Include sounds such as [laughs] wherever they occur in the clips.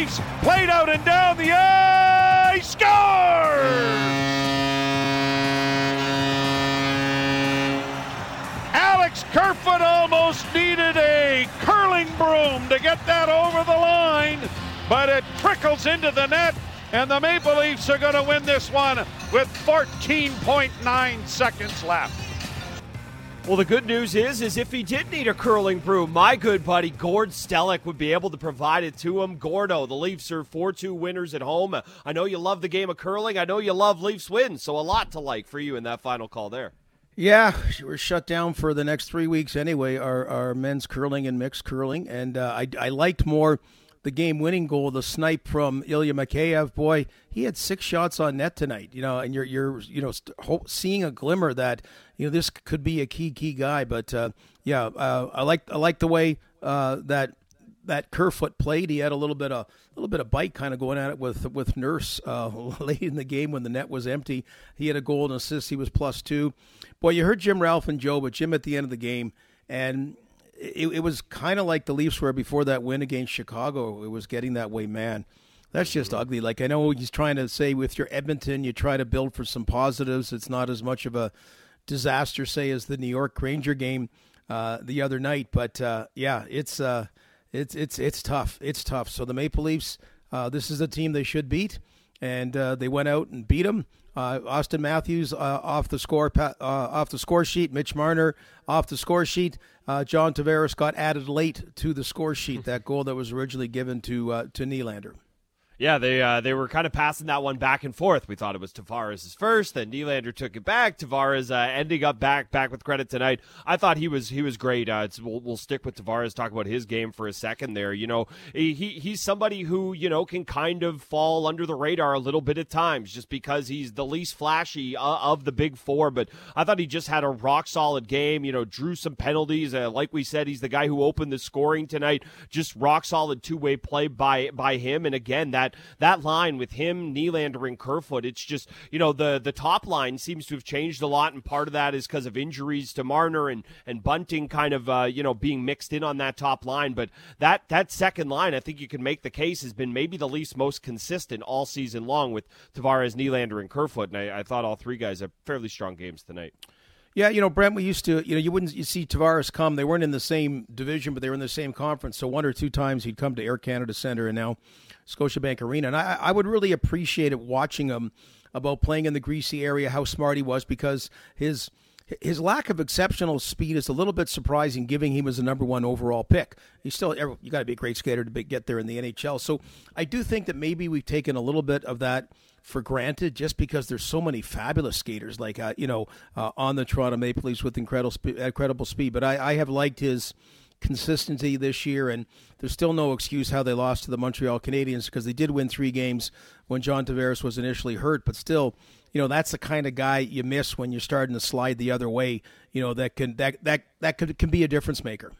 Leafs. Played out and down the ice. Scores! Alex Kerfoot almost needed a curling broom to get that over the line, but it trickles into the net, and the Maple Leafs are going to win this one with 14.9 seconds left. Well, the good news is, is if he did need a curling broom, my good buddy Gord Stellick would be able to provide it to him. Gordo, the Leafs are 4-2 winners at home. I know you love the game of curling. I know you love Leafs wins, so a lot to like for you in that final call there. Yeah, we're shut down for the next three weeks anyway. Our our men's curling and mixed curling, and uh, I I liked more the game winning goal, the snipe from Ilya Mikheyev. Boy, he had six shots on net tonight. You know, and you're you're you know seeing a glimmer that you know this could be a key key guy. But uh, yeah, uh, I like I like the way uh, that that Kerfoot played. He had a little bit of a little bit of bite, kind of going at it with with Nurse uh, [laughs] late in the game when the net was empty. He had a goal and assist. He was plus two. Boy, you heard Jim Ralph and Joe, but Jim at the end of the game, and it, it was kind of like the Leafs were before that win against Chicago. It was getting that way, man. That's just ugly. Like I know he's trying to say with your Edmonton, you try to build for some positives. It's not as much of a disaster, say, as the New York Ranger game uh, the other night. But uh, yeah, it's uh, it's it's it's tough. It's tough. So the Maple Leafs, uh, this is a team they should beat, and uh, they went out and beat them. Uh, Auston Matthews uh, off the score uh, off the score sheet. Mitch Marner off the score sheet. Uh, John Tavares got added late to the score sheet. [laughs] That goal that was originally given to uh, to Nylander. Yeah, they uh, they were kind of passing that one back and forth. We thought it was Tavares' first, then Nylander took it back. Tavares uh, ending up back back with credit tonight. I thought he was he was great. Uh, we'll, we'll stick with Tavares. Talk about his game for a second there. You know, he he's somebody who you know can kind of fall under the radar a little bit at times, just because he's the least flashy uh, of the big four. But I thought he just had a rock solid game. You know, drew some penalties. Uh, like we said, he's the guy who opened the scoring tonight. Just rock solid two way play by by him. And again, that that line with him, Nylander, and Kerfoot, it's just you know the the top line seems to have changed a lot, and part of that is because of injuries to Marner and and Bunting, kind of uh, you know being mixed in on that top line. But that that second line, I think you can make the case has been maybe the least most consistent all season long with Tavares, Nylander, and Kerfoot. And I, I thought all three guys have fairly strong games tonight. Yeah, you know, Brent, we used to, you know, you wouldn't you see Tavares come. They weren't in the same division, but they were in the same conference. So one or two times he'd come to Air Canada Center, and now Scotiabank Arena. And I, I would really appreciate it watching him about playing in the greasy area, how smart he was, because his his lack of exceptional speed is a little bit surprising, given he was the number one overall pick. He's still you got to be a great skater to get there in the NHL. So I do think that maybe we've taken a little bit of that for granted just because there's so many fabulous skaters like uh, you know uh, on the Toronto Maple Leafs with incredible incredible speed. But I, I have liked his consistency this year, and there's still no excuse how they lost to the Montreal Canadiens because they did win three games when John Tavares was initially hurt, but still. You know that's the kind of guy you miss when you're starting to slide the other way. You know that can that that that could can be a difference maker.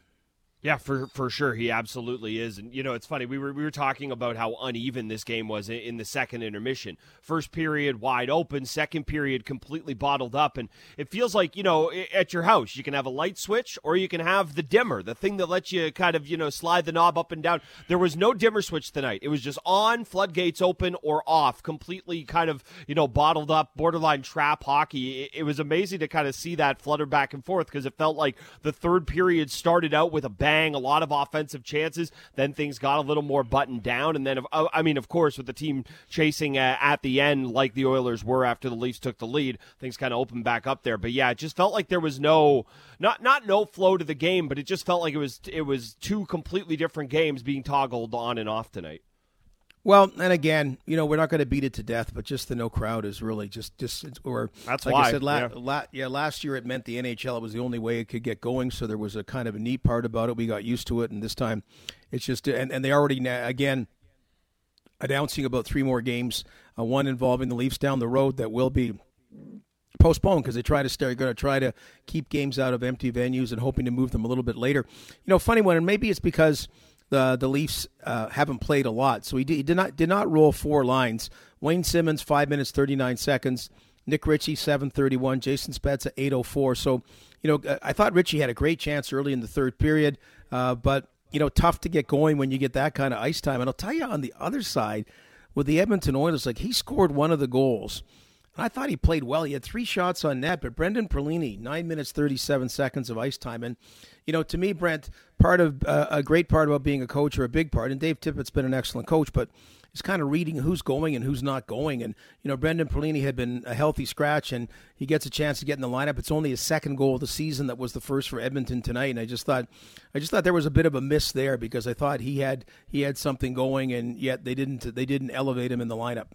Yeah, for for sure, he absolutely is. And you know, it's funny we were we were talking about how uneven this game was in the second intermission. First period wide open, second period completely bottled up, and it feels like you know at your house you can have a light switch or you can have the dimmer, the thing that lets you kind of you know slide the knob up and down. There was no dimmer switch tonight. It was just on, floodgates open or off, completely kind of you know bottled up, borderline trap hockey. It, it was amazing to kind of see that flutter back and forth because it felt like the third period started out with a bang, a lot of offensive chances. Then things got a little more buttoned down. And then, uh, I mean, of course, with the team chasing uh, at the end, like the Oilers were after the Leafs took the lead, things kind of opened back up there. But yeah, it just felt like there was no, not not no flow to the game, but it just felt like it was it was two completely different games being toggled on and off tonight. Well, and again, you know, we're not going to beat it to death, but just the no crowd is really just just or that's like why. I said. La- yeah. La- yeah, last year it meant the NHL. It was the only way it could get going, so there was a kind of a neat part about it. We got used to it, and this time, it's just and and they already again announcing about three more games, uh, one involving the Leafs down the road that will be postponed because they try to start going to try to keep games out of empty venues and hoping to move them a little bit later. You know, funny one, and maybe it's because the the Leafs uh, haven't played a lot, so he did, he did, not did not roll four lines. Wayne Simmonds five minutes thirty nine seconds. Nick Ritchie seven thirty one. Jason Spezza eight oh four. So you know I thought Ritchie had a great chance early in the third period, uh, but you know, tough to get going when you get that kind of ice time. And I'll tell you on the other side, with the Edmonton Oilers, like he scored one of the goals. I thought he played well. He had three shots on net, but Brendan Perlini, nine minutes thirty-seven seconds of ice time, and you know, to me, Brent, part of uh, a great part about being a coach or a big part, and Dave Tippett's been an excellent coach, but is kind of reading who's going and who's not going. And you know, Brendan Perlini had been a healthy scratch, and he gets a chance to get in the lineup. It's only his second goal of the season that was the first for Edmonton tonight, and I just thought, I just thought there was a bit of a miss there because I thought he had he had something going, and yet they didn't they didn't elevate him in the lineup.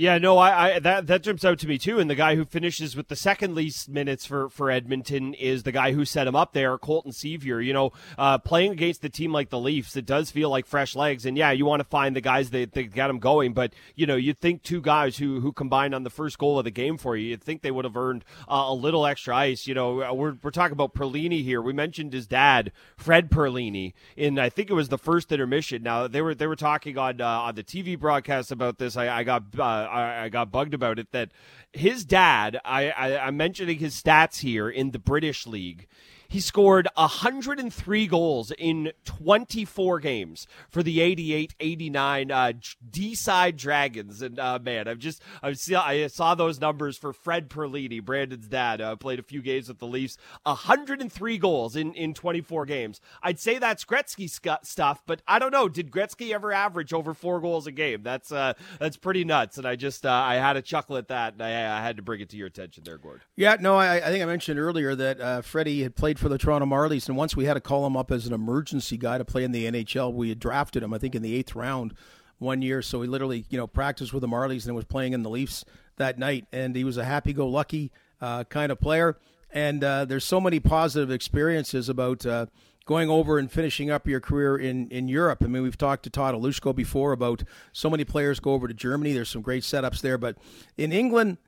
Yeah, no, I, I, that that jumps out to me too. And the guy who finishes with the second least minutes for, for Edmonton is the guy who set him up there, Colton Sceviour. You know, uh, playing against a team like the Leafs, it does feel like fresh legs. And yeah, you want to find the guys that, that get him going. But you know, you think two guys who who combined on the first goal of the game for you, you'd think they would have earned uh, a little extra ice. You know, uh, we're we're talking about Perlini here. We mentioned his dad, Fred Perlini, in I think it was the first intermission. Now they were they were talking on uh, on the TV broadcast about this. I, I got uh, I, I got bugged about it that his dad, I, I, I'm mentioning his stats here in the British League. He scored 103 goals in 24 games for the 88 89 uh, Deeside Dragons. And uh, man, I've just I saw, I saw those numbers for Fred Perlini, Brandon's dad, uh, played a few games with the Leafs. 103 goals in, in 24 games. I'd say that's Gretzky stuff, but I don't know. Did Gretzky ever average over four goals a game? That's uh, that's pretty nuts. And I just uh, I had a chuckle at that, and I, I, had to bring it to your attention there, Gord. Yeah, no, I, I think I mentioned earlier that uh, Freddie had played for the Toronto Marlies, and once we had to call him up as an emergency guy to play in the NHL, we had drafted him, I think, in the eighth round one year. So he literally, you know, practiced with the Marlies and was playing in the Leafs that night. And he was a happy-go-lucky uh, kind of player. And uh, there's so many positive experiences about uh, going over and finishing up your career in, in Europe. I mean, we've talked to Todd Alushko before about so many players go over to Germany. There's some great setups there. But in England,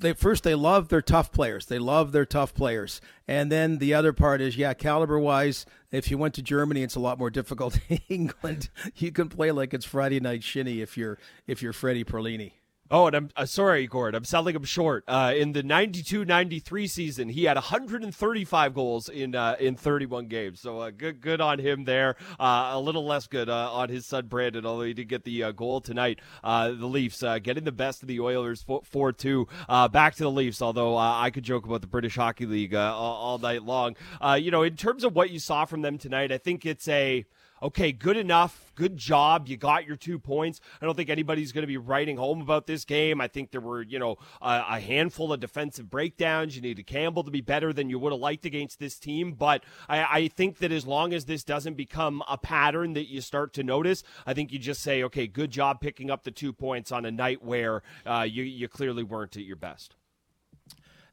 they first they love their tough players. They love their tough players, and then the other part is yeah, caliber wise. If you went to Germany, it's a lot more difficult. [laughs] England, you can play like it's Friday night shinny if you're if you're Freddie Perlini. Oh, and I'm uh, sorry, Gord. I'm selling him short. Uh, in the 92-93 season, he had 135 goals in uh, in 31 games. So uh, good good on him there. Uh, a little less good uh, on his son Brandon, although he did get the goal tonight. the Leafs getting the best of the Oilers 4-2. back to the Leafs, although I could joke about the British Hockey League all, all, night long. you know, in terms of what you saw from them tonight, I think it's a – okay, good enough, good job. You got your two points. I don't think anybody's going to be writing home about this game. I think there were, you know, a, a, handful of defensive breakdowns. You needed Campbell to be better than you would have liked against this team. But I, I think that as long as this doesn't become a pattern that you start to notice, I think you just say, okay, good job picking up the two points on a night where uh, you, you clearly weren't at your best.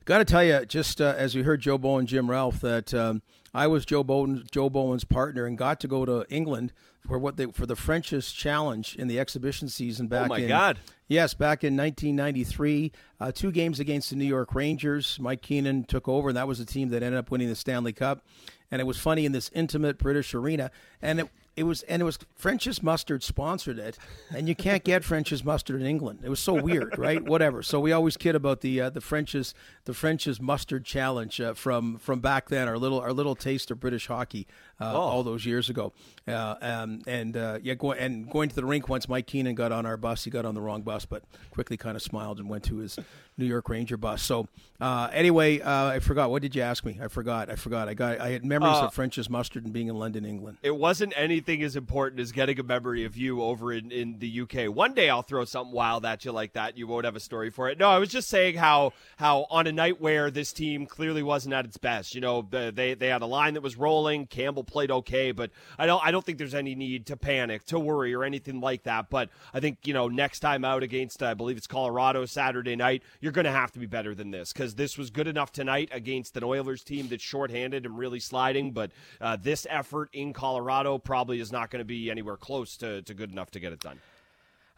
Got to tell you, just uh, as we heard Joe Bowen, Jim Ralph, that um, I was Joe Bowen, Joe Bowen's partner, and got to go to England for what they for the French's Challenge in the exhibition season back. Oh my in, God! Yes, back in 1993, uh, two games against the New York Rangers. Mike Keenan took over, and that was the team that ended up winning the Stanley Cup. And it was funny in this intimate British arena, and it, it was and it was French's Mustard sponsored it, and you can't get French's Mustard in England. It was so weird, right? Whatever. So we always kid about the uh, the French's the French's Mustard challenge uh, from from back then. Our little our little taste of British hockey uh, oh. all those years ago. Uh, um, and uh, yeah, go, and going to the rink once Mike Keenan got on our bus, he got on the wrong bus, but quickly kind of smiled and went to his New York Ranger bus. So uh, anyway, uh, I forgot. What did you ask me? I forgot. I forgot. I got. I had memories of French's mustard and being in London, England. It wasn't anything as important as getting a memory of you over in, in the UK. One day I'll throw something wild at you like that. You won't have a story for it. No, I was just saying how how on a night where this team clearly wasn't at its best. You know, they they had a line that was rolling. Campbell played okay, but I don't I don't think there's any need to panic, to worry, or anything like that. But I think you know next time out against I believe it's Colorado Saturday night, you're going to have to be better than this because this was good enough tonight against an Oilers team that's shorthanded and really sliding. But uh, this effort in Colorado probably is not going to be anywhere close to, to good enough to get it done.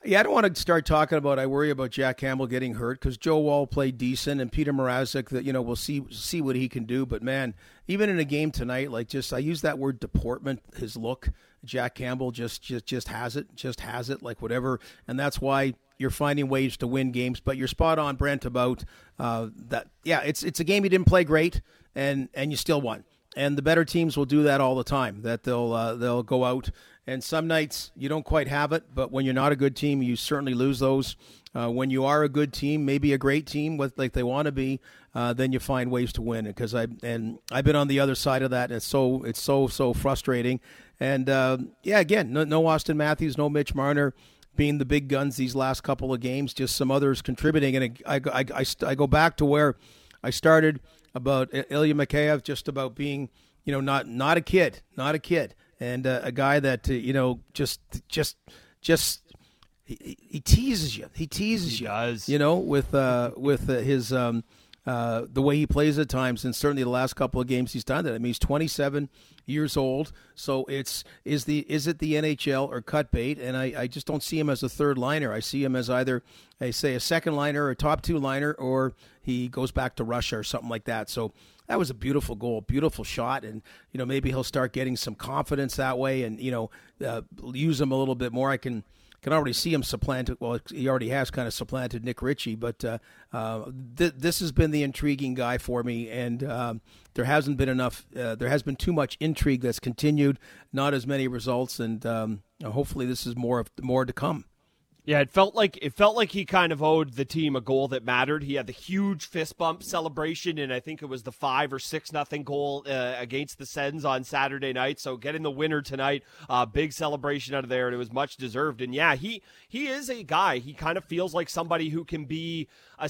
Yeah, I don't want to start talking about. I worry about Jack Campbell getting hurt because Joe Woll played decent, and Petr Mrazek. That you know, we'll see see what he can do. But man, even in a game tonight, like just I use that word deportment. His look, Jack Campbell just just just has it, just has it, like whatever, and that's why you're finding ways to win games. But you're spot on, Brent, about uh, that. Yeah, it's it's a game you didn't play great, and and you still won and the better teams will do that all the time. That they'll uh, they'll go out, and some nights you don't quite have it. But when you're not a good team, you certainly lose those. Uh, when you are a good team, maybe a great team, like they want to be, uh, then you find ways to win. Because I and I've been on the other side of that, and it's so it's so so frustrating. And uh, yeah, again, no, no Auston Matthews, no Mitch Marner being the big guns these last couple of games. Just some others contributing, and I I, I, I go back to where I started about Ilya Mikheyev, just about being you know not not a kid, not a kid, and uh, a guy that uh, you know just just just he, he teases you. He teases he you. Does. You know, with uh, with uh, his um, uh, the way he plays at times, and certainly the last couple of games he's done that. I mean, he's 27 years old, so it's is the is it the NHL or cut bait? And I, I just don't see him as a third liner. I see him as either I say a second liner, or a top two liner, or he goes back to Russia or something like that. So that was a beautiful goal, beautiful shot, and you know maybe he'll start getting some confidence that way, and you know uh, use him a little bit more. I can can already see him supplanted. Well, he already has kind of supplanted Nick Ritchie, but uh, uh, th- this has been the intriguing guy for me, and um, there hasn't been enough. Uh, there has been too much intrigue that's continued, not as many results, and um, hopefully this is more of more to come. Yeah, it felt like it felt like he kind of owed the team a goal that mattered. He had the huge fist bump celebration, and I think it was the five or six nothing goal uh, against the Sens on Saturday night. So getting the winner tonight, uh, big celebration out of there, and it was much deserved. And yeah, he he is a guy. He kind of feels like somebody who can be a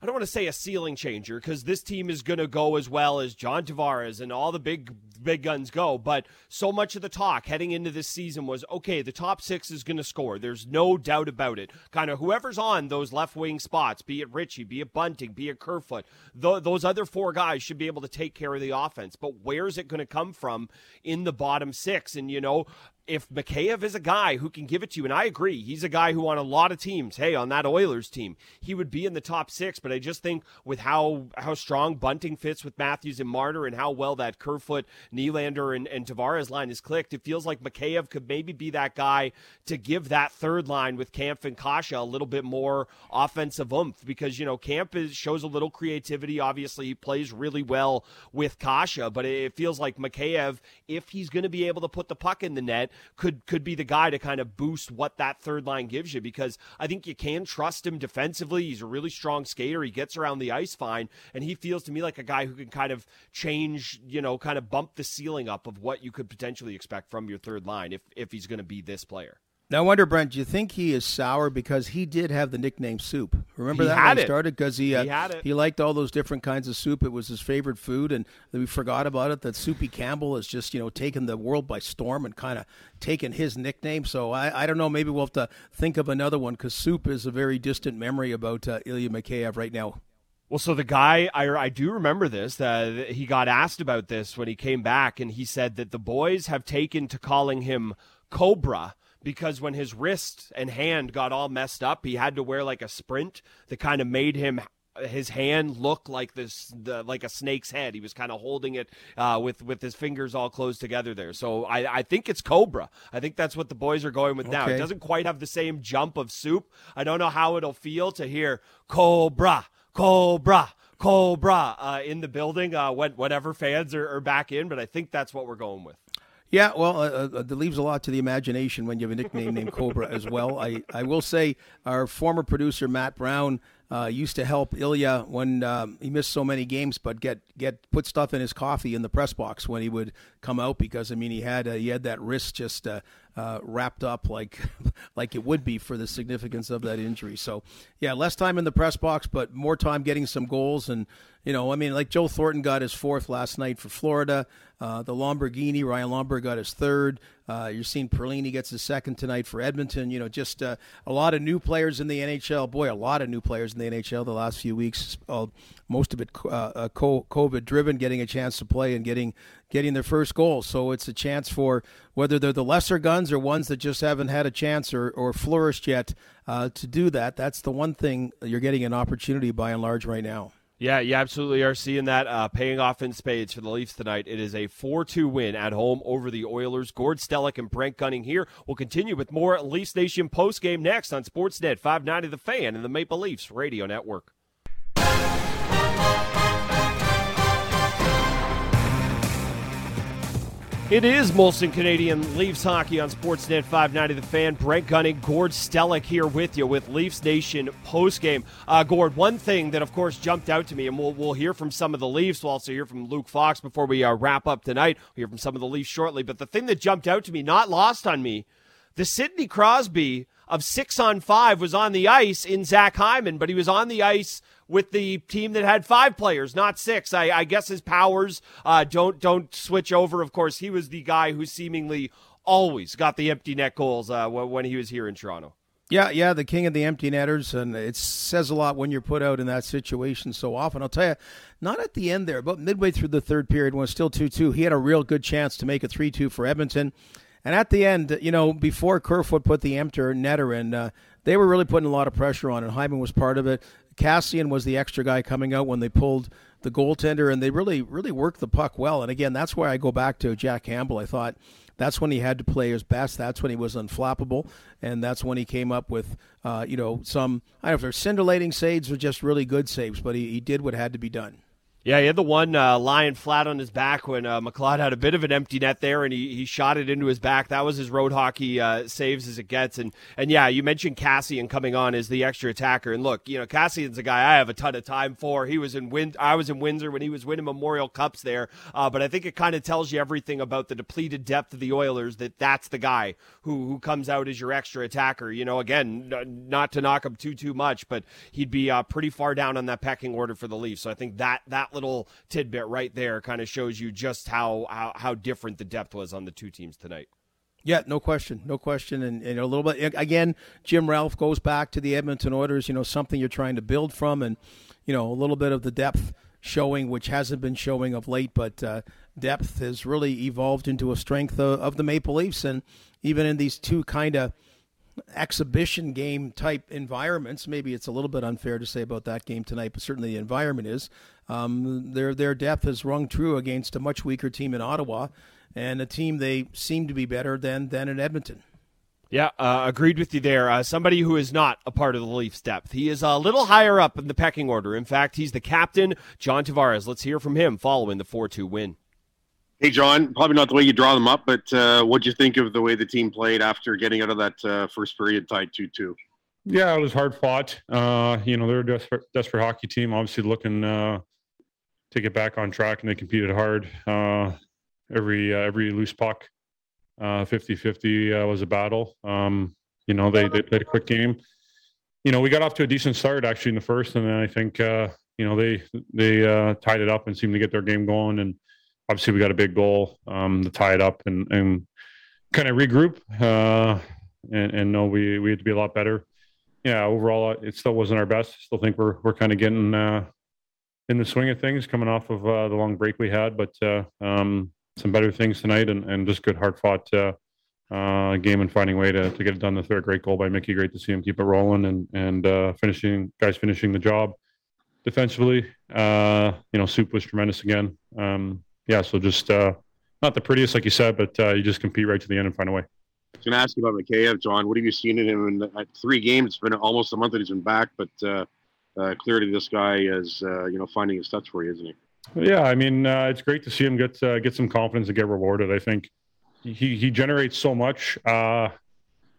I don't want to say a ceiling changer because this team is going to go as well as John Tavares and all the big big guns go. But so much of the talk heading into this season was okay, the top six is going to score. There's no doubt about it. Kind of whoever's on those left wing spots, be it Ritchie, be it Bunting, be it Kerfoot, th- those other four guys should be able to take care of the offense. But where's it going to come from in the bottom six? And you know, if Mikheyev is a guy who can give it to you, and I agree, he's a guy who on a lot of teams, hey, on that Oilers team, he would be in the top six. But I just think with how how strong Bunting fits with Matthews and Marner, and how well that Kerfoot, Nylander, and, and Tavares line is clicked, it feels like Mikheyev could maybe be that guy to give that third line with Kampf and Kase a little bit more offensive oomph because you know Kampf is, shows a little creativity. Obviously, he plays really well with Kase, but it feels like Mikheyev, if he's going to be able to put the puck in the net could could be the guy to kind of boost what that third line gives you because I think you can trust him defensively. He's a really strong skater. He gets around the ice fine, and he feels to me like a guy who can kind of change, you know, kind of bump the ceiling up of what you could potentially expect from your third line if if he's going to be this player. Now, I wonder, Brent, do you think he is sour because he did have the nickname Soup? Remember he that when he started because he uh, he, had it. he liked all those different kinds of soup. It was his favorite food, and we forgot about it. That Soupy Campbell has just you know taken the world by storm and kind of taken his nickname. So I, I don't know. Maybe we'll have to think of another one because Soup is a very distant memory about uh, Ilya Mikheyev right now. Well, so the guy, I, I do remember this. Uh, he got asked about this when he came back, and he said that the boys have taken to calling him Cobra because when his wrist and hand got all messed up, he had to wear like a sprint that kind of made him his hand look like this the, like a snake's head. He was kind of holding it uh, with with his fingers all closed together there. So I, I think it's cobra. I think that's what the boys are going with okay. now. It doesn't quite have the same jump of soup. I don't know how it'll feel to hear cobra cobra cobra uh, in the building uh, when, whenever fans are, are back in but i think that's what we're going with yeah, well, uh, uh, that leaves a lot to the imagination when you have a nickname named Cobra as well. I, I will say our former producer, Matt Brown, uh, used to help Ilya when um, he missed so many games, but get get put stuff in his coffee in the press box when he would come out because I mean he had uh, he had that wrist just uh, wrapped up like [laughs] like it would be for the significance of that injury. So yeah, less time in the press box, but more time getting some goals and you know I mean like Joe Thornton got his fourth last night for Florida. Uh, the Lamborghini, Ryan Lomberg got his third. Uh, you're seeing Perlini gets his second tonight for Edmonton. You know, just uh, a lot of new players in the NHL. Boy, a lot of new players in the NHL the last few weeks. Most of it uh, uh, COVID driven, getting a chance to play and getting getting their first goal. So it's a chance for whether they're the lesser guns or ones that just haven't had a chance or, or flourished yet uh, to do that. That's the one thing you're getting an opportunity by and large right now. Yeah, you absolutely are seeing that uh, paying off in spades for the Leafs tonight. It is a 4 2 win at home over the Oilers. Gord Stellick and Brent Gunning here. We'll continue with more at Leafs Nation post game next on Sportsnet 590 The Fan and the Maple Leafs Radio Network. It is Molson Canadian Leafs hockey on Sportsnet 590 The Fan. Brent Gunning, Gord Stellick here with you with Leafs Nation postgame. Uh, Gord, one thing that of course jumped out to me, and we'll, we'll hear from some of the Leafs. We'll also hear from Luke Fox before we uh, wrap up tonight. We'll hear from some of the Leafs shortly. But the thing that jumped out to me, not lost on me, the Sidney Crosby of six on five was on the ice in Zach Hyman, but he was on the ice with the team that had five players, not six. I, I guess his powers uh, don't don't switch over. Of course, he was the guy who seemingly always got the empty net goals uh, when he was here in Toronto. Yeah, yeah, the king of the empty netters, and it says a lot when you're put out in that situation so often. I'll tell you, not at the end there, but midway through the third period when it's still 2 2, he had a real good chance to make it 3 2 for Edmonton. And at the end, you know, before Kerfoot put the empty netter in, uh, they were really putting a lot of pressure on, and Hyman was part of it. Kassian was the extra guy coming out when they pulled the goaltender, and they really, really worked the puck well. And again, that's where I go back to Jack Campbell. I thought that's when he had to play his best. That's when he was unflappable, and that's when he came up with, uh, you know, some I don't know if they're scintillating saves or just really good saves, but he, he did what had to be done. Yeah, he had the one uh, lying flat on his back when uh, McLeod had a bit of an empty net there, and he, he shot it into his back. That was his road hockey uh, saves as it gets. And and yeah, you mentioned Kassian coming on as the extra attacker. And look, you know, Kassian's a guy I have a ton of time for. He was in Win- I was in Windsor when he was winning Memorial Cups there. Uh, but I think it kind of tells you everything about the depleted depth of the Oilers that that's the guy who who comes out as your extra attacker. You know, again, n- not to knock him too too much, but he'd be uh, pretty far down on that pecking order for the Leafs. So I think that that little tidbit right there kind of shows you just how, how, how different the depth was on the two teams tonight. Yeah, no question, no question, and, and, a little bit again. Jim Ralph goes back to the Edmonton Oilers. You know, something you're trying to build from, and you know, a little bit of the depth showing, which hasn't been showing of late, but uh, depth has really evolved into a strength of, of the Maple Leafs, and even in these two kind of exhibition game type environments. Maybe it's a little bit unfair to say about that game tonight, but certainly the environment is. Um, their their depth has rung true against a much weaker team in Ottawa, and a team they seem to be better than than in Edmonton. Yeah, uh, agreed with you there. Uh, somebody who is not a part of the Leafs depth. He is a little higher up in the pecking order. In fact, he's the captain, John Tavares. Let's hear from him following the 4 2 win. Hey, John. Probably not the way you draw them up, but uh, what do you think of the way the team played after getting out of that uh, first period tied 2 2? Yeah, it was hard fought. Uh, you know, they're a desperate, desperate hockey team, obviously looking uh, to get back on track, and they competed hard. Uh, every uh, every loose puck, 50 50 was a battle. Um, you know, they, they played a quick game. You know, we got off to a decent start actually in the first, and then I think, you know, they they tied it up and seemed to get their game going. And obviously we got a big goal um, to tie it up and, and kind of regroup uh, and, and know we, we had to be a lot better. Yeah, overall, uh, it still wasn't our best. Still think we're, we're kind of getting uh, in the swing of things coming off of uh, the long break we had, but uh, um, some better things tonight and, and just good hard fought uh, game and finding a way to, to get it done. The third great goal by Mickey. Great to see him keep it rolling and, and finishing guys finishing the job defensively. you know, Soup was tremendous again. Um, yeah, so just uh, not the prettiest, like you said, but uh, you just compete right to the end and find a way. I was going to ask you about Mikheyev, John. What have you seen in him in three games? It's been almost a month that he's been back, but uh, clearly this guy is, uh, you know, finding his touch for you, isn't he? Yeah, I mean, uh, it's great to see him get uh, get some confidence and get rewarded. I think he he generates so much. Uh,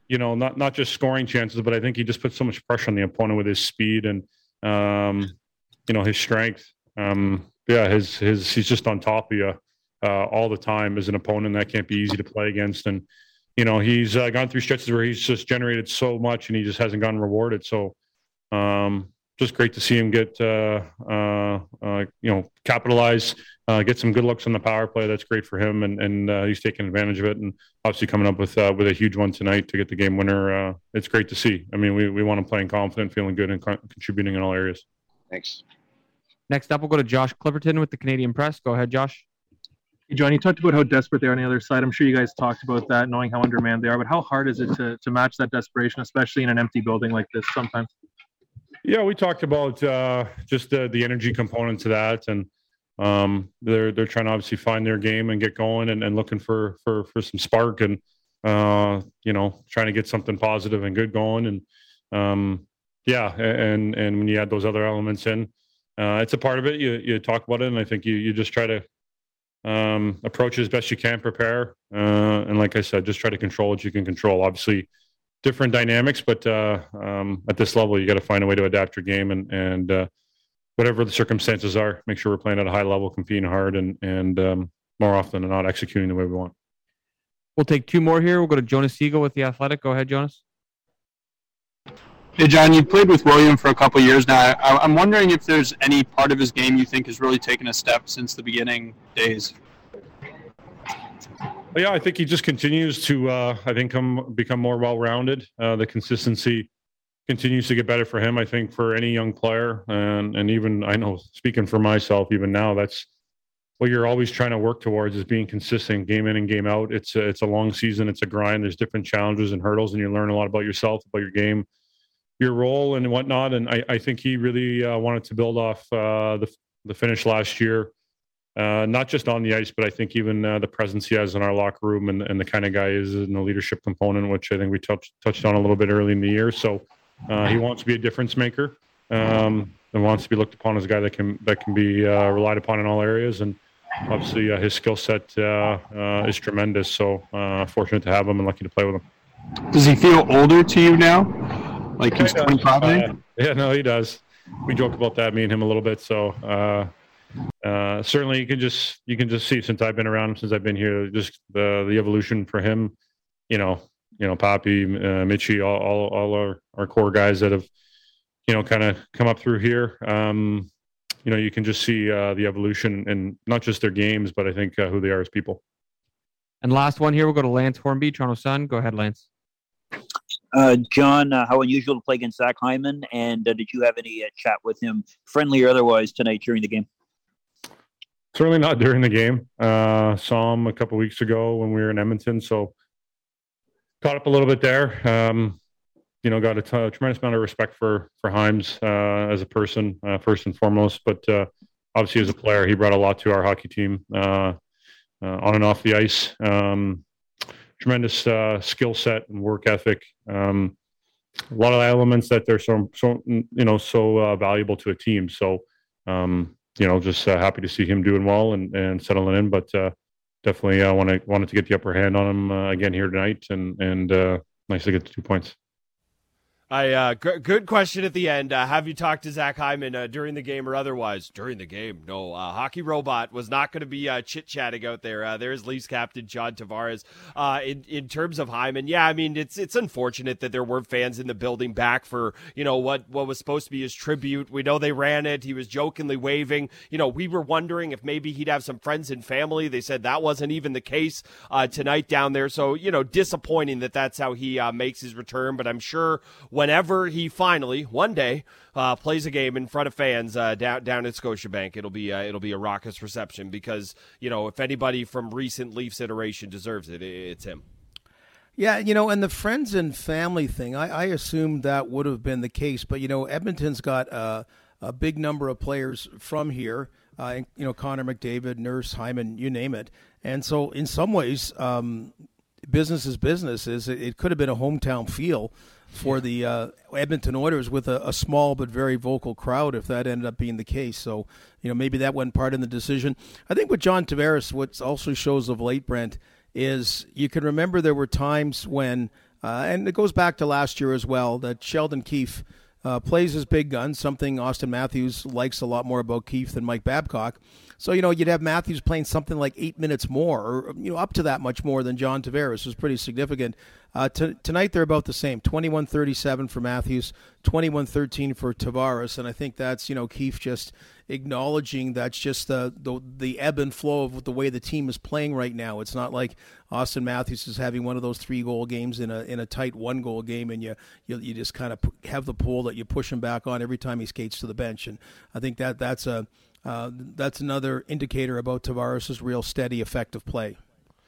you know, not not just scoring chances, but I think he just puts so much pressure on the opponent with his speed and um, you know his strength. Um, yeah, his his he's just on top of you uh, all the time as an opponent. That can't be easy to play against. And you know, he's gone through stretches where he's just generated so much, and he just hasn't gotten rewarded. So, um, just great to see him get uh, uh, uh you know capitalize, uh, get some good looks on the power play. That's great for him, and and he's taking advantage of it. And obviously coming up with with a huge one tonight to get the game winner. it's great to see. I mean, we we want him playing confident, feeling good, and con- contributing in all areas. Thanks. Next up, we'll go to Josh Clipperton with the Canadian Press. Go ahead, Josh. Hey, John, you talked about how desperate they are on the other side. I'm sure you guys talked about that, knowing how undermanned they are. But how hard is it to, to match that desperation, especially in an empty building like this sometimes? Yeah, we talked about uh, just the, the energy component to that. And um, they're they're trying to obviously find their game and get going and, and looking for, for, for some spark and, uh, you know, trying to get something positive and good going. And um, yeah, and, and when you add those other elements in, uh, it's a part of it. You you talk about it, and I think you you just try to um, approach it as best you can, prepare, uh, and like I said, just try to control what you can control. Obviously, different dynamics, but uh, um, at this level, you got to find a way to adapt your game and and uh, whatever the circumstances are, make sure we're playing at a high level, competing hard, and and um, more often than not, executing the way we want. We'll take two more here. We'll go to Jonas Siegel with the Athletic. Go ahead, Jonas. Hey, John, you've played with William for a couple years now. I, am wondering if there's any part of his game you think has really taken a step since the beginning days. Yeah, I think he just continues to, uh, I think, come become more well-rounded. Uh, the consistency continues to get better for him. I think for any young player, and and even I know, speaking for myself, even now, that's what you're always trying to work towards is being consistent, game in and game out. It's a, it's a long season. It's a grind. There's different challenges and hurdles, and you learn a lot about yourself, about your game your role and whatnot. And I, I think he really uh, wanted to build off uh, the the finish last year, uh, not just on the ice, but I think even uh, the presence he has in our locker room and, and the kind of guy is in the leadership component, which I think we touched touched on a little bit early in the year. So uh, he wants to be a difference maker um, and wants to be looked upon as a guy that can that can be uh, relied upon in all areas. And obviously, his skill set is tremendous. So fortunate to have him and lucky to play with him. Does he feel older to you now? Like he's 25, uh, Yeah, no, he does. We joke about that, me and him a little bit. So uh, certainly, you can just you can just see since I've been around since I've been here, just the the evolution for him. You know, you know, Poppy, uh, Mitchy, all, all all our our core guys that have you know kind of come up through here. Um, you know, you can just see uh, the evolution and not just their games, but I think uh, who they are as people. And last one here, we'll go to Lance Hornby, Toronto Sun. Go ahead, Lance. Uh, John, uh, how unusual to play against Zach Hyman, and uh, did you have any uh, chat with him, friendly or otherwise, tonight during the game? Certainly not during the game. Uh, saw him a couple weeks ago when we were in Edmonton, so caught up a little bit there. Um, you know, got a, t- a tremendous amount of respect for for Himes uh, as a person, first and foremost, but obviously as a player, he brought a lot to our hockey team on and off the ice. Um, tremendous uh, skill set and work ethic. Um, a lot of elements that they're so, so you know so uh, valuable to a team. So um, you know, just uh, happy to see him doing well and, and settling in. But uh, definitely, I uh, want to wanted to get the upper hand on him uh, again here tonight, and and nice to get the two points. I uh, g- good question at the end. Uh, have you talked to Zach Hyman uh, during the game or otherwise? During the game, no. Uh, Hockey Robot was not going to be uh, chit chatting out there. Uh, there's Leafs captain John Tavares. in in terms of Hyman, yeah, I mean it's it's unfortunate that there weren't fans in the building back for you know what what was supposed to be his tribute. We know they ran it. He was jokingly waving. You know, we were wondering if maybe he'd have some friends and family. They said that wasn't even the case tonight down there. So you know, disappointing that that's how he makes his return. But I'm sure whenever he finally one day uh, plays a game in front of fans uh, down down at Scotiabank, it'll be uh, it'll be a raucous reception because you know if anybody from recent Leafs iteration deserves it, it's him. Yeah, you know, and the friends and family thing, I, I assumed that would have been the case, but you know, Edmonton's got a, a big number of players from here. Uh, you know, Connor McDavid, Nurse, Hyman, you name it. And so, in some ways, um, business is business. Is it, it could have been a hometown feel for the uh, Edmonton Oilers with a, a, small but very vocal crowd if that ended up being the case. So, you know, maybe that went part in the decision. I think with John Tavares, what also shows of late, Brent, is you can remember there were times when, uh, and it goes back to last year as well, that Sheldon Keefe uh, plays his big gun, something Auston Matthews likes a lot more about Keefe than Mike Babcock. So, you know, you'd have Matthews playing something like eight minutes more, or, you know, up to that much more than John Tavares was pretty significant. Uh, t- tonight they're about the same 21 37 for Matthews, 21 13 for Tavares. And I think that's, you know, Keefe just acknowledging that's just the, the, the ebb and flow of the way the team is playing right now. It's not like Auston Matthews is having one of those three goal games in a in a tight one goal game, and you you, you just kind of have the pull that you push him back on every time he skates to the bench. And I think that that's a Uh, that's another indicator about Tavares' real steady, effective play.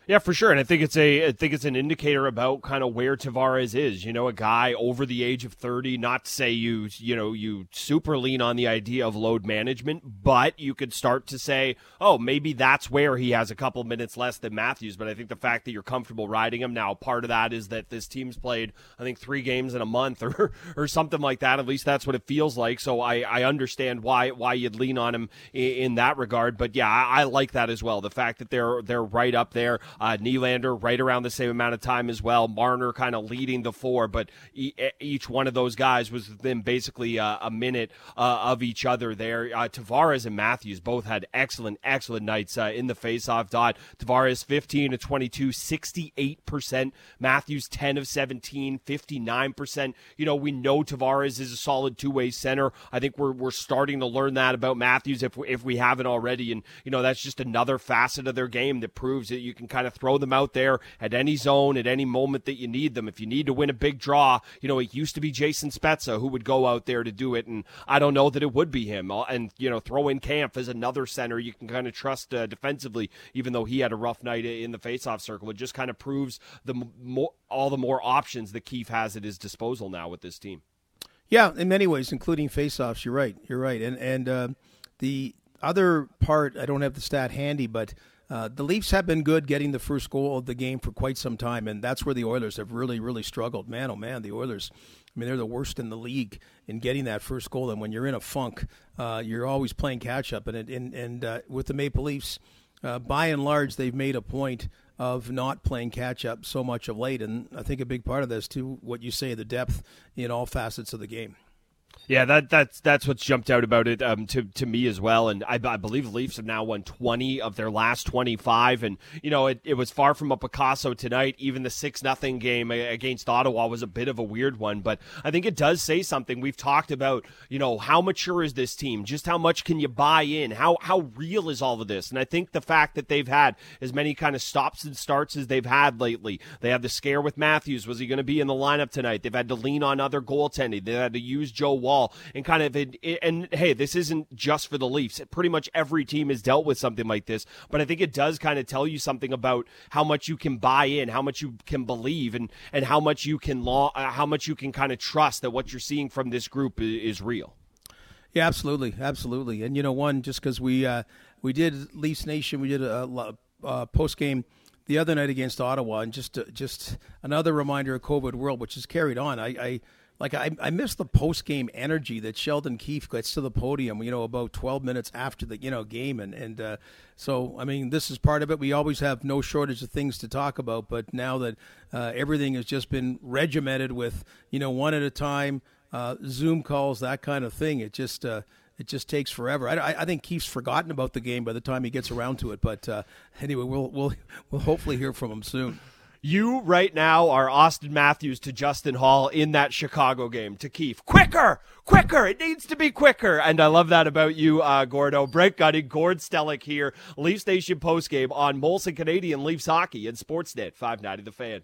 Yeah, for sure, and I think it's a I think it's an indicator about kind of where Tavares is. You know, a guy over the age of thirty. Not say you you know you super lean on the idea of load management, but you could start to say, oh, maybe that's where he has a couple minutes less than Matthews. But I think the fact that you're comfortable riding him now, part of that is that this team's played I think three games in a month [laughs] or or something like that. At least that's what it feels like. So I I understand why why you'd lean on him in, in that regard. But yeah, I, I like that as well. The fact that they're they're right up there. Uh, Nylander right around the same amount of time as well. Marner kind of leading the four, but e- each one of those guys was within basically uh, a minute uh, of each other there. Uh, Tavares and Matthews both had excellent, excellent nights uh, in the faceoff dot. Tavares 15 to 22, 68%. Matthews 10 of 17, 59%. You know, we know Tavares is a solid two way center. I think we're, we're starting to learn that about Matthews if, if we haven't already. And, you know, that's just another facet of their game that proves that you can kind of throw them out there at any zone at any moment that you need them. If you need to win a big draw, you know, it used to be Jason Spezza who would go out there to do it, and I don't know that it would be him. Uh, and, you know, throw in Kampf as another center you can kind of trust uh, defensively, even though he had a rough night in the faceoff circle. It just kind of proves the more, all the more options that Keefe has at his disposal now with this team. Yeah, in many ways, including faceoffs. You're right. You're right. And and uh, the other part, I don't have the stat handy, but uh, the Leafs have been good getting the first goal of the game for quite some time, and that's where the Oilers have really, really struggled. Man, oh man, the Oilers. I mean, they're the worst in the league in getting that first goal. And when you're in a funk, uh, you're always playing catch up. And it, and and uh, with the Maple Leafs, uh, by and large, they've made a point of not playing catch up so much of late. And I think a big part of this too, what you say, the depth in all facets of the game. Yeah, that that's that's what's jumped out about it um, to to me as well. And I, I believe Leafs have now won twenty of their last twenty five. And you know, it, it was far from a Picasso tonight. Even the six nothing game against Ottawa was a bit of a weird one. But I think it does say something. We've talked about you know how mature is this team? Just how much can you buy in? How how real is all of this? And I think the fact that they've had as many kind of stops and starts as they've had lately. They had the scare with Matthews. Was he going to be in the lineup tonight? They've had to lean on other goaltending. They had to use Joe Woll and kind of and hey, this isn't just for the Leafs. Pretty much every team has dealt with something like this, but I think it does kind of tell you something about how much you can buy in, how much you can believe, and and how much you can law, uh, how much you can kind of trust that what you're seeing from this group is, is real. Yeah, absolutely, absolutely. And you know, one just because we uh, we did Leafs Nation, we did a, a, a post game the other night against Ottawa, and just uh, just another reminder of COVID world, which has carried on. I, I like I, I miss the post game energy that Sheldon Keefe gets to the podium, you know, about 12 minutes after the you know game, and and uh, so I mean this is part of it. We always have no shortage of things to talk about, but now that uh, everything has just been regimented with you know one at a time, uh, Zoom calls, that kind of thing, it just uh, it just takes forever. I, I, think Keefe's forgotten about the game by the time he gets around to it. But uh, anyway, we'll we'll we'll hopefully hear from him soon. You right now are Auston Matthews to Justin Hall in that Chicago game to Keefe. Quicker, quicker. It needs to be quicker. And I love that about you, uh, Gordo. Brent Gunning, Gord Stellick here, Leafs Nation postgame on Molson Canadian Leafs Hockey and Sportsnet 590 The Fan.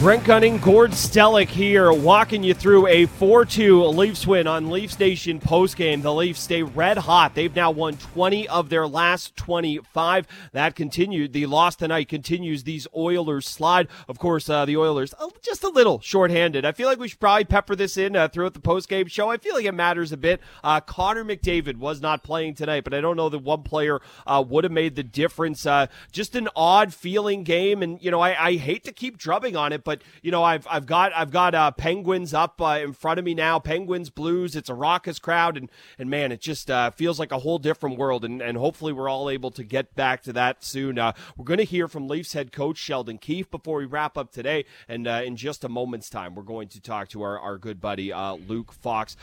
Brent Gunning, Gord Stellick here, walking you through a 4 2 Leafs win on Leafs Nation postgame. The Leafs stay red hot. They've now won 20 of their last 25. That continued. The loss tonight continues these Oilers slide. Of course, uh, the Oilers uh, just a little shorthanded. I feel like we should probably pepper this in uh, throughout the postgame show. I feel like it matters a bit. Uh, Connor McDavid was not playing tonight, but I don't know that one player uh, would have made the difference. Uh, just an odd feeling game. And, you know, I, I hate to keep drubbing on it but you know, I've I've got I've got uh, Penguins up uh, in front of me now. Penguins Blues. It's a raucous crowd, and and man, it just uh, feels like a whole different world. And and hopefully we're all able to get back to that soon. Uh, we're going to hear from Leafs head coach Sheldon Keefe before we wrap up today, and uh, in just a moment's time, we're going to talk to our our good buddy uh, Luke Fox.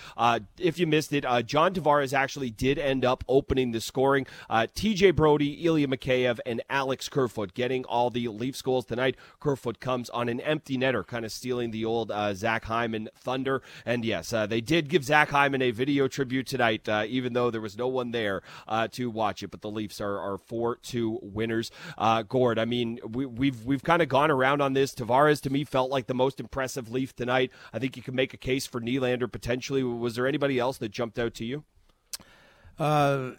if you missed it, John Tavares actually did end up opening the scoring. T.J. Brodie, Ilya Mikheyev, and Alex Kerfoot getting all the Leafs goals tonight. Kerfoot comes on an empty netter, kind of stealing the old uh, Zach Hyman thunder. And yes, uh, they did give Zach Hyman a video tribute tonight, uh, even though there was no one there uh, to watch it. But the Leafs are, are four two winners. Uh, Gord, I mean, we, we've we've kind of gone around on this. Tavares to me felt like the most impressive Leaf tonight. I think you can make a case for Nylander potentially. Was there anybody else that jumped out to you? Uh,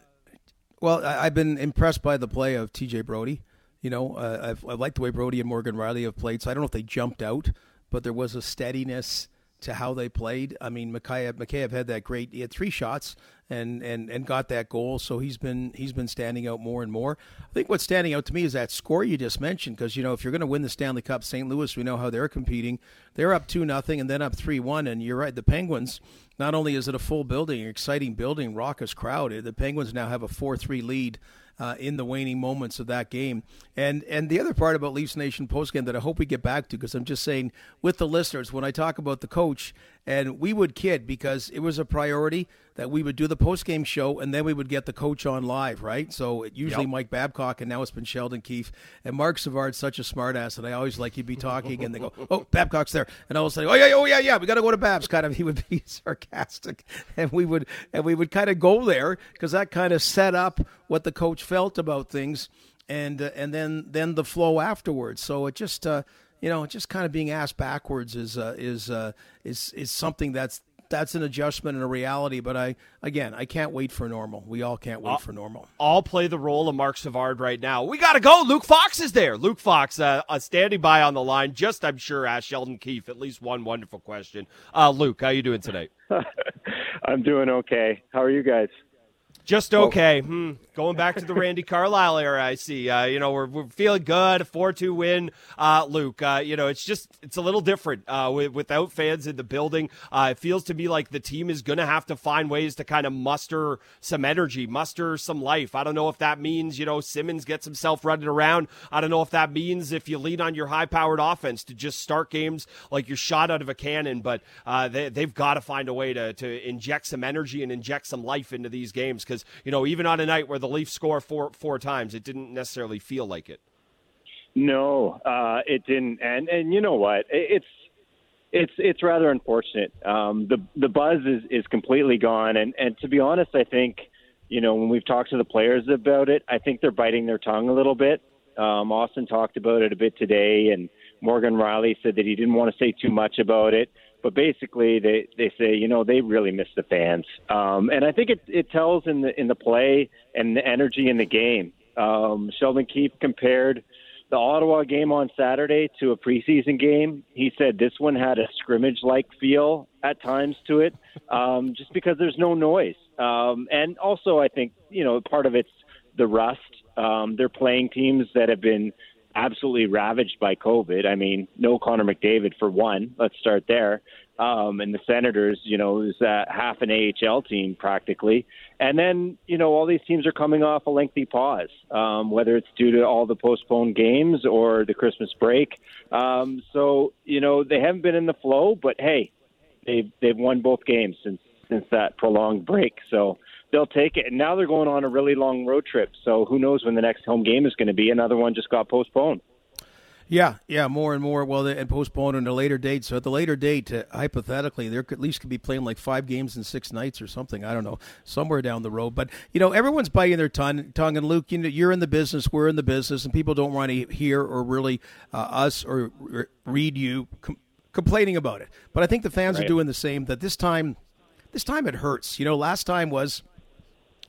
well, I, have been impressed by the play of T.J. Brodie. You know, uh, I like the way Brodie and Morgan Rielly have played. So I don't know if they jumped out, but there was a steadiness to how they played. I mean, Mikheyev had that great. He had three shots and, and and got that goal. So he's been he's been standing out more and more. I think what's standing out to me is that score you just mentioned. Because you know, if you're going to win the Stanley Cup, St. Louis, we know how they're competing. They're up two nothing and then up three one. And you're right, the Penguins. Not only is it a full building, exciting building, raucous crowd, the Penguins now have a four three lead uh, in the waning moments of that game. And and the other part about Leafs Nation postgame that I hope we get back to, because I'm just saying with the listeners, when I talk about the coach, and we would kid because it was a priority that we would do the post game show and then we would get the coach on live, right? So usually yep. Mike Babcock and now it's been Sheldon Keefe and Marc Savard's such a smartass and I always like he'd be talking and they go, "Oh, Babcock's there," and I was like, "Oh yeah, oh yeah, yeah, we got to go to Babs." Kind of, he would be [laughs] sarcastic, and we would and we would kind of go there because that kind of set up what the coach felt about things, and uh, and then then the flow afterwards. So it just. Uh, you know, just kind of being asked backwards is uh, is uh, is is something that's that's an adjustment and a reality. But I again, I can't wait for normal. We all can't wait I'll, for normal. I'll play the role of Marc Savard right now. We got to go. Luke Fox is there. Luke Fox, uh, uh, standing by on the line. Just I'm sure ask Sheldon Keefe at least one wonderful question. Uh, Luke, how you doing today? [laughs] I'm doing okay. How are you guys? Just okay. Hmm. Going back to the Randy Carlyle era, I see. Uh, you know, we're, we're feeling good. Four two win, uh, Luke. Uh, you know, it's just it's a little different uh, with, without fans in the building. Uh, it feels to me like the team is going to have to find ways to kind of muster some energy, muster some life. I don't know if that means you know Simmonds gets himself running around. I don't know if that means if you lean on your high powered offense to just start games like you're shot out of a cannon. But uh, they they've got to find a way to to inject some energy and inject some life into these games because because you know even on a night where the Leafs score four four times, it didn't necessarily feel like it. No, uh, it didn't, and and you know what? It's it's it's rather unfortunate. Um, the the buzz is is completely gone, and and to be honest, I think you know when we've talked to the players about it, I think they're biting their tongue a little bit. Um, Auston talked about it a bit today, and Morgan Rielly said that he didn't want to say too much about it but basically they they say you know they really miss the fans, um, and I think it it tells in the in the play and the energy in the game. Um, Sheldon Keefe compared the Ottawa game on Saturday to a preseason game. He said this one had a scrimmage like feel at times to it, um, just because there's no noise. Um, and also, I think, you know, part of it's the rust. Um, they're playing teams that have been absolutely ravaged by COVID. I mean, no Connor McDavid for one. Let's start there. Um, and the Senators, you know, is uh, half an AHL team practically. And then, you know, all these teams are coming off a lengthy pause, um, whether it's due to all the postponed games or the Christmas break. Um, so, you know, they haven't been in the flow, but hey, they've they've won both games since since that prolonged break. So they'll take it. And now they're going on a really long road trip. So who knows when the next home game is going to be? Another one just got postponed. Yeah, yeah, more and more. Well, and postponed on a later date. So at the later date, uh, hypothetically, there at least could be playing like five games in six nights or something. I don't know, somewhere down the road. But you know, everyone's biting their tongue. Tongue and Luke, you know, you're in the business, we're in the business, and people don't want to hear or really uh, us or, or, read you com- complaining about it. But I think the fans right. are doing the same. That this time, this time it hurts. You know, last time was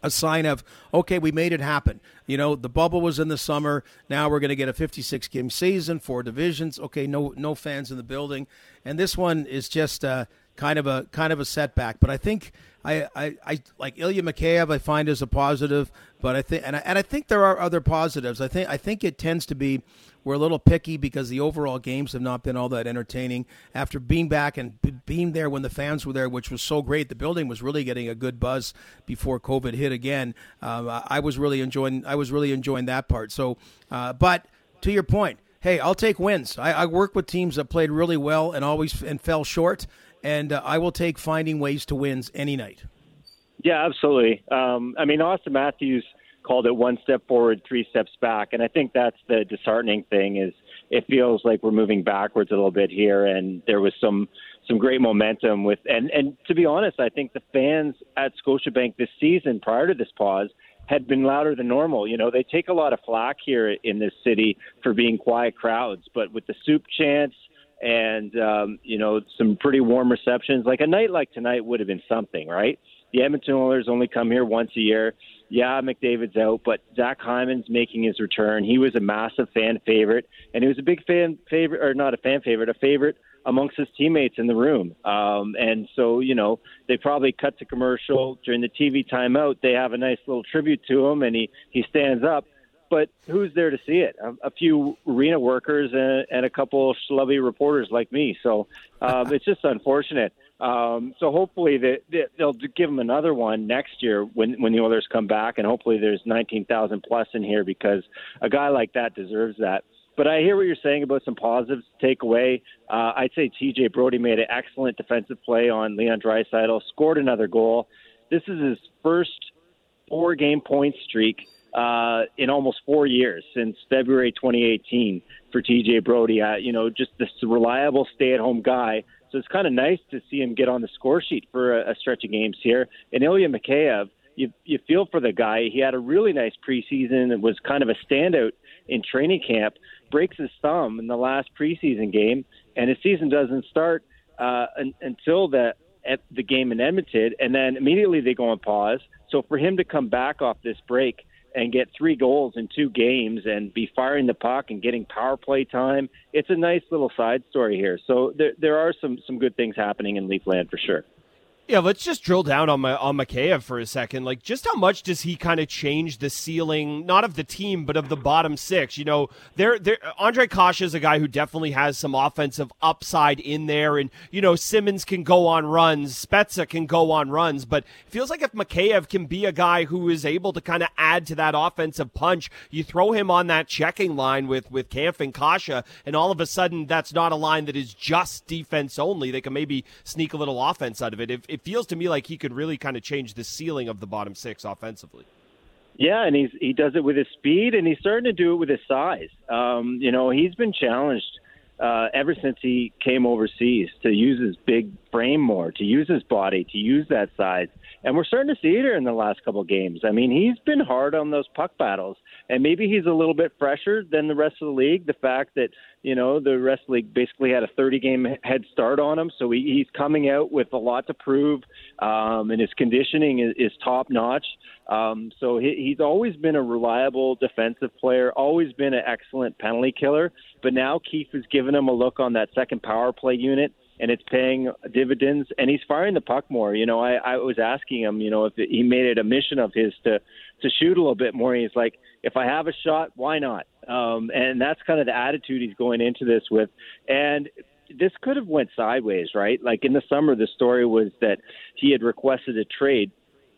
a sign of okay we made it happen. You know the bubble was in the summer. Now we're going to get a 56 game season four divisions. Okay no no fans in the building. And this one is just uh, kind of a kind of a setback. But i think I, I, I like Ilya Mikheyev. I find as a positive, but I think and I, and I think there are other positives. I think I think it tends to be we're a little picky because the overall games have not been all that entertaining. After being back and being there when the fans were there, which was so great, the building was really getting a good buzz before COVID hit again. Um, I was really enjoying. I was really enjoying that part. So, uh, but to your point, hey, I'll take wins. I, I work with teams that played really well and always and fell short, and uh, I will take finding ways to wins any night. Yeah, absolutely. Um, I mean, Auston Matthews called it one step forward, three steps back, and I think that's the disheartening thing is it feels like we're moving backwards a little bit here, and there was some some great momentum with and and to be honest, I think the fans at Scotiabank this season prior to this pause had been louder than normal. You know, they take a lot of flack here in this city for being quiet crowds, but with the soup chants and um, you know some pretty warm receptions, like a night like tonight would have been something, right? The Edmonton Oilers only come here once a year. Yeah, McDavid's out, but Zach Hyman's making his return. He was a massive fan favorite, and he was a big fan favorite, or not a fan favorite, a favorite amongst his teammates in the room. Um, and so, you know, they probably cut to commercial during the TV timeout. They have a nice little tribute to him, and he he stands up. But who's there to see it? A, a few arena workers and, and a couple schlubby reporters like me. So um, it's just unfortunate. Um, so hopefully they, they, they'll give him another one next year when when the Oilers come back, and hopefully there's 19,000 plus in here because a guy like that deserves that. But I hear what you're saying about some positives to take away. Uh, I'd say TJ Brodie made an excellent defensive play on Leon Draisaitl, scored another goal. This is his first four game point streak uh, in almost four years since February 2018 for TJ Brodie. Uh, you know, just this reliable stay at home guy. So it's kind of nice to see him get on the score sheet for a, a stretch of games here. And Ilya Mikheyev, you, you feel for the guy. He had a really nice preseason and was kind of a standout in training camp breaks his thumb in the last preseason game, and his season doesn't start uh, un- until the at the game in Edmonton, and then immediately they go on pause. So for him to come back off this break and get three goals in two games and be firing the puck and getting power play time, it's a nice little side story here. So there there are some some good things happening in Leafland for sure. Yeah, let's just drill down on my on Mikheyev for a second. Like, just how much does he kind of change the ceiling, not of the team, but of the bottom six? You know, there, there. Ondrej Kase is a guy who definitely has some offensive upside in there, and you know, Simmonds can go on runs, Spezza can go on runs, but it feels like if Mikheyev can be a guy who is able to kind of add to that offensive punch, you throw him on that checking line with with Kampf and Kase, and all of a sudden, that's not a line that is just defense only. They can maybe sneak a little offense out of it. If it feels to me like he could really kind of change the ceiling of the bottom six offensively. Yeah, and he's he does it with his speed, and he's starting to do it with his size. Um, you know, he's been challenged uh, ever since he came overseas to use his big frame more, to use his body, to use that size. And we're starting to see it in the last couple of games. I mean, he's been hard on those puck battles, and maybe he's a little bit fresher than the rest of the league. The fact that you know the rest of the league basically had a 30 game head start on him, so he, he's coming out with a lot to prove, um, and his conditioning is, is top notch. Um, so he, he's always been a reliable defensive player, always been an excellent penalty killer. But now Keefe has given him a look on that second power play unit and it's paying dividends and he's firing the puck more. You know, I, I was asking him, you know, if he made it a mission of his to to shoot a little bit more. He's like, if I have a shot, why not? Um, and that's kind of the attitude he's going into this with. And this could have went sideways, right? Like in the summer, the story was that he had requested a trade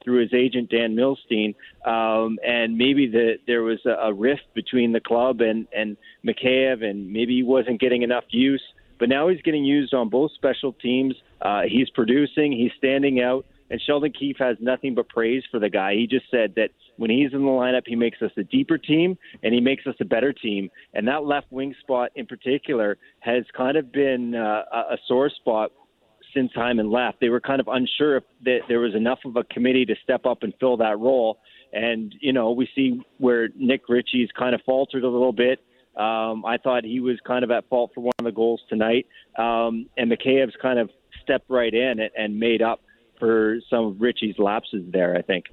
through his agent Dan Milstein, um, and maybe the, there was a, a rift between the club and and Mikheyev, and maybe he wasn't getting enough use. But now he's getting used on both special teams. Uh, he's producing. He's standing out. And Sheldon Keefe has nothing but praise for the guy. He just said that when he's in the lineup, he makes us a deeper team and he makes us a better team. And that left wing spot in particular has kind of been uh, a sore spot since Hyman left. They were kind of unsure if that there was enough of a committee to step up and fill that role. And, you know, we see where Nick Ritchie's kind of faltered a little bit. Um, I thought he was kind of at fault for one of the goals tonight. Um, and Mikheyev's kind of stepped right in and, and made up for some of Ritchie's lapses there, I think.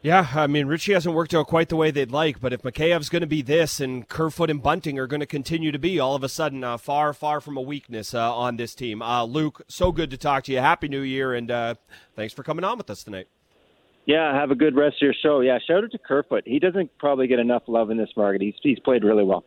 Yeah, I mean, Ritchie hasn't worked out quite the way they'd like, but if Mikheyev's going to be this and Kerfoot and Bunting are going to continue to be all of a sudden uh, far, far from a weakness uh, on this team. Uh, Luke, so good to talk to you. Happy New Year, and uh, thanks for coming on with us tonight. Yeah, have a good rest of your show. Yeah, shout out to Kerfoot. He doesn't probably get enough love in this market. He's, he's played really well.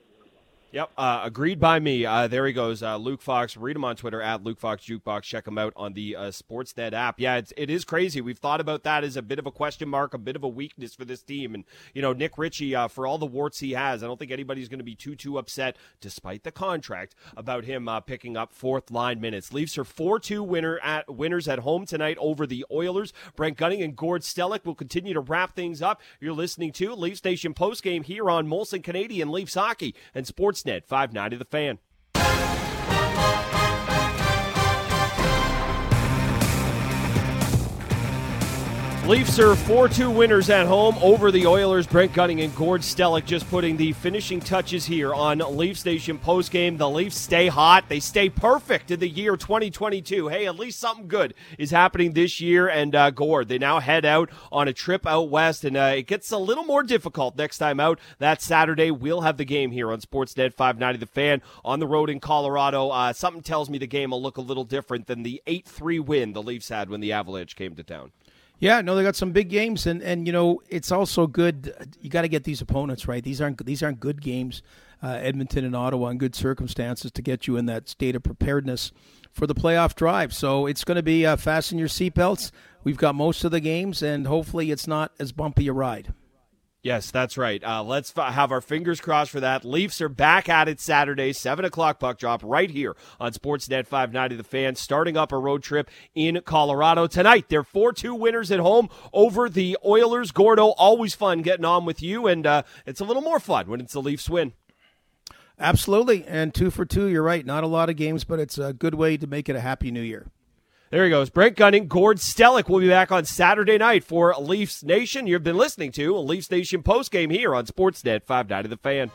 Yep, uh, agreed by me. Uh, there he goes, uh, Luke Fox. Read him on Twitter at Luke Fox Jukebox. Check him out on the uh, Sportsnet app. Yeah, it's, it is crazy. We've thought about that as a bit of a question mark, a bit of a weakness for this team. And you know, Nick Ritchie, uh, for all the warts he has, I don't think anybody's going to be too too upset, despite the contract, about him uh, picking up fourth line minutes. Leafs are four two winner at winners at home tonight over the Oilers. Brent Gunning and Gord Stellick will continue to wrap things up. You're listening to Leafs Nation postgame here on Molson Canadian Leafs Hockey and Sportsnet 590 The Fan. Leafs are 4 2 winners at home over the Oilers. Brent Gunning and Gord Stellick just putting the finishing touches here on Leafs Nation postgame. The Leafs stay hot. They stay perfect in the year 2022. Hey, at least something good is happening this year. And uh, Gord, they now head out on a trip out west, and uh, it gets a little more difficult next time out. That Saturday, we'll have the game here on Sportsnet 590 The Fan on the road in Colorado. Uh, something tells me the game will look a little different than the 8 3 win the Leafs had when the Avalanche came to town. Yeah, no, they got some big games, and and you know it's also good. You got to get these opponents right. These aren't these aren't good games. Uh, Edmonton and Ottawa in good circumstances to get you in that state of preparedness for the playoff drive. So it's going to be uh, fasten your seatbelts. We've got most of the games, and hopefully it's not as bumpy a ride. Yes, that's right. Uh, let's f- have our fingers crossed for that. Leafs are back at it Saturday, 7 o'clock puck drop right here on Sportsnet 590 The fans starting up a road trip in Colorado tonight. They're 4 2 winners at home over the Oilers. Gordo, always fun getting on with you, and uh, it's a little more fun when it's the Leafs win. Absolutely. And two for two, you're right. Not a lot of games, but it's a good way to make it a happy new year. There he goes. Brent Gunning, Gord Stellick will be back on Saturday night for Leafs Nation. You've been listening to a Leafs Nation postgame here on Sportsnet 590 The Fan.